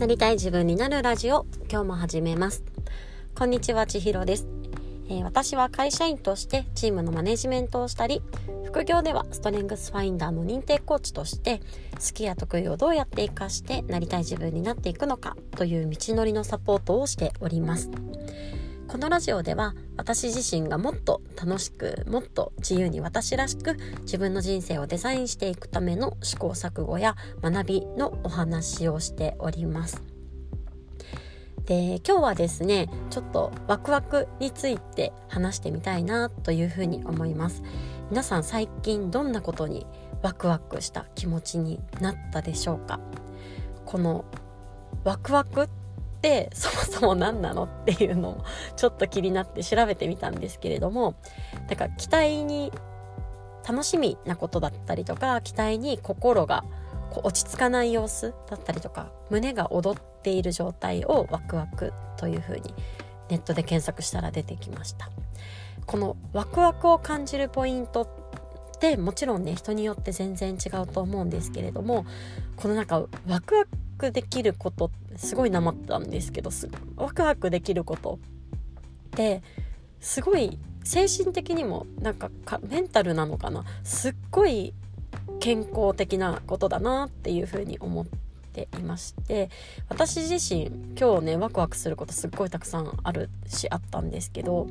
なりたい自分になるラジオ今日も始めます。こんにちは千尋です、えー、私は会社員としてチームのマネジメントをしたり副業ではストレングスファインダーの認定コーチとして好きや得意をどうやって活かしてなりたい自分になっていくのかという道のりのサポートをしております。このラジオでは私自身がもっと楽しくもっと自由に私らしく自分の人生をデザインしていくための試行錯誤や学びのお話をしております。で今日はですねちょっとワクワクについて話してみたいなというふうに思います皆さん最近どんなことにワクワクした気持ちになったでしょうか？このワクワクてそもそも何なのっていうのをちょっと気になって調べてみたんですけれどもだから期待に楽しみなことだったりとか期待に心がこう落ち着かない様子だったりとか胸が踊っている状態をワクワクというふうにネットで検索したら出てきました。このワクワクを感じるポイントってもちろんね人によって全然違うと思うんですけれどもこのなんかワクワクできることすごいなまったんですけどすワクワクできることってすごい精神的にもなんかメンタルなのかな？すっごい健康的なことだなっていうふうに思っていまして私自身今日ねワクワクすることすっごいたくさんあるしあったんですけど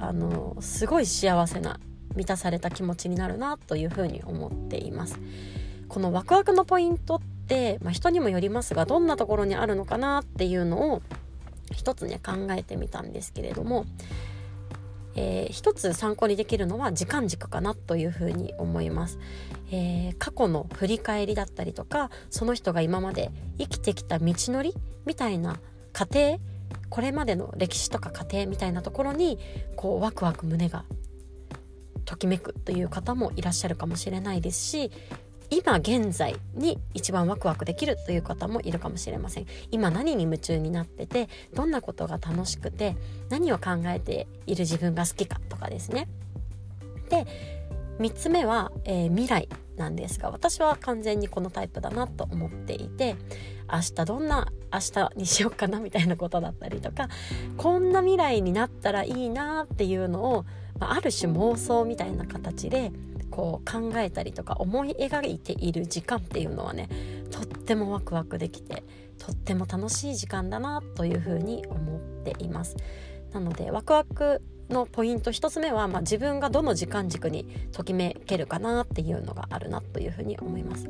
あのすごい幸せな満たされた気持ちになるなというふうに思っています。このワクワクのポイントって、まあ、人にもよりますがどんなところにあるのかなっていうのを一つね考えてみたんですけれども、えー、一つ参考にできるのは時間軸かなというふうに思います、えー、過去の振り返りだったりとかその人が今まで生きてきた道のりみたいな過程これまでの歴史とか過程みたいなところにこうワクワク胸がときめくという方もいらっしゃるかもしれないですし今現在に一番ワクワクできるという方もいるかもしれません。今何に夢中になっててどんなことが楽しくて何を考えている自分が好きかとかですね。で3つ目は、えー、未来なんですが私は完全にこのタイプだなと思っていて明日どんな明日にしようかなみたいなことだったりとかこんな未来になったらいいなっていうのを、まあ、ある種妄想みたいな形でこう考えたりとか思い描いている時間っていうのはねとってもワクワクできてとっても楽しい時間だなというふうに思っています。なのでワクワクのポイント1つ目は、まあ、自分がどの時間軸にときめけるかなっていうのがあるなというふうに思います。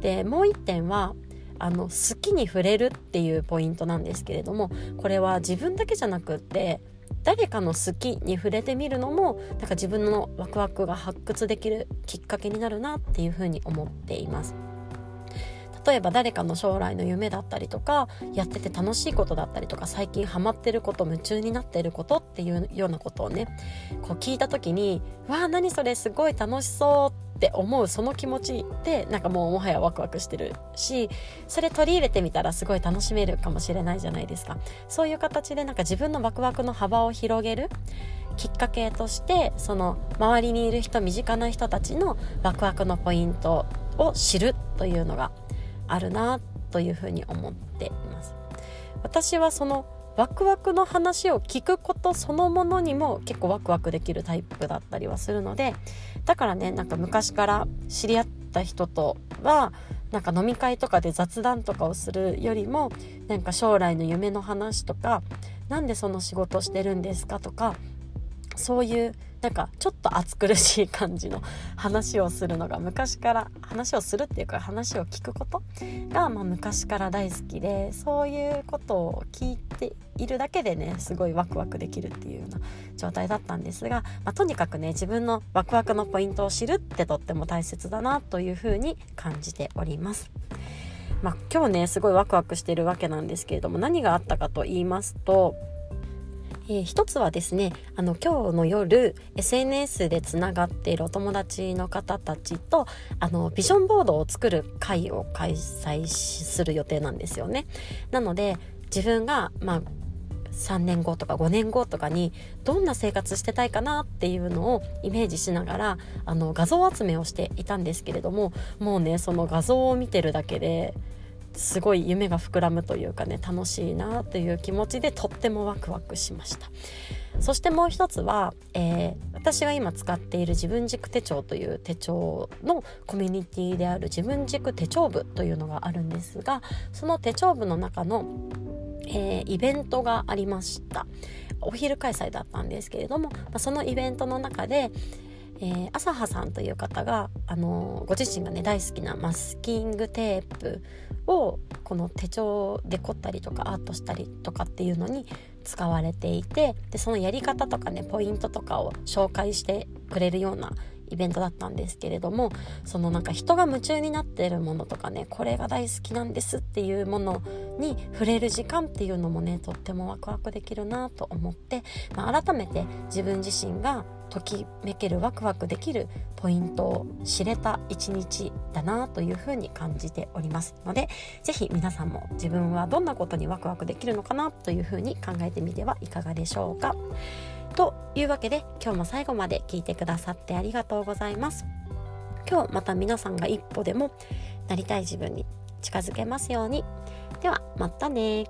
でもう1点はあの好きに触れるっていうポイントなんですけれどもこれは自分だけじゃなくって誰かの好きに触れてみるのもなんか自分のワクワクが発掘できるきっかけになるなっていうふうに思っています。例えば誰かの将来の夢だったりとかやってて楽しいことだったりとか最近ハマってること夢中になってることっていうようなことをねこう聞いた時に「わあ何それすごい楽しそう」って思うその気持ちでなんかもうもはやワクワクしてるしそれ取り入れてみたらすごい楽しめるかもしれないじゃないですか。そういう形でなんか自分のワクワクの幅を広げるきっかけとしてその周りにいる人身近な人たちのワクワクのポイントを知るというのがあるなというふうに思っています。私はそのワクワクの話を聞くことそのものにも結構ワクワクできるタイプだったりはするのでだからねなんか昔から知り合った人とはなんか飲み会とかで雑談とかをするよりもなんか将来の夢の話とか何でその仕事してるんですかとかそういうなんかちょっと暑苦しい感じの話をするのが昔から話をするっていうか話を聞くことが、まあ、昔から大好きでそういうことを聞いているだけでねすごいワクワクできるっていうような状態だったんですが、まあ、とにかくね自分のワクワクのポイントを知るってとっても大切だなというふうに感じております。まあ、今日ねすごいワクワクしてるわけなんですけれども何があったかと言いますとえー、一つはですねあの今日の夜 SNS でつながっているお友達の方たちとあのビジョンボードを作る会を開催する予定なんですよね。なので自分がまあ3年後とか5年後とかにどんな生活してたいかなっていうのをイメージしながらあの画像集めをしていたんですけれどももうねその画像を見てるだけですごい夢が膨らむというかね楽しいなという気持ちでとってもワクワクしました。そしてもう一つは、えー、私が今使っている自分軸手帳という手帳のコミュニティである自分軸手帳部というのがあるんですがその手帳部の中のえー、イベントがありました。お昼開催だったんですけれども、そのイベントの中で、えー、朝葉さんという方が、あのー、ご自身がね大好きなマスキングテープをこの手帳で凝ったりとかアートしたりとかっていうのに使われていてでそのやり方とかねポイントとかを紹介してくれるようなイベントだったんですけれどもそのなんか人が夢中になってるものとかねこれが大好きなんですっていうものに触れる時間っていうのもねとってもワクワクできるなと思って、まあ、改めて自分自身がときめけるワクワクできるポイントを知れた一日だなというふうに感じておりますので是非皆さんも自分はどんなことにワクワクできるのかなというふうに考えてみてはいかがでしょうか。というわけで今日も最後まで聞いてくださってありがとうございます。今日また皆さんが一歩でもなりたい自分に近づけますように。ではまたね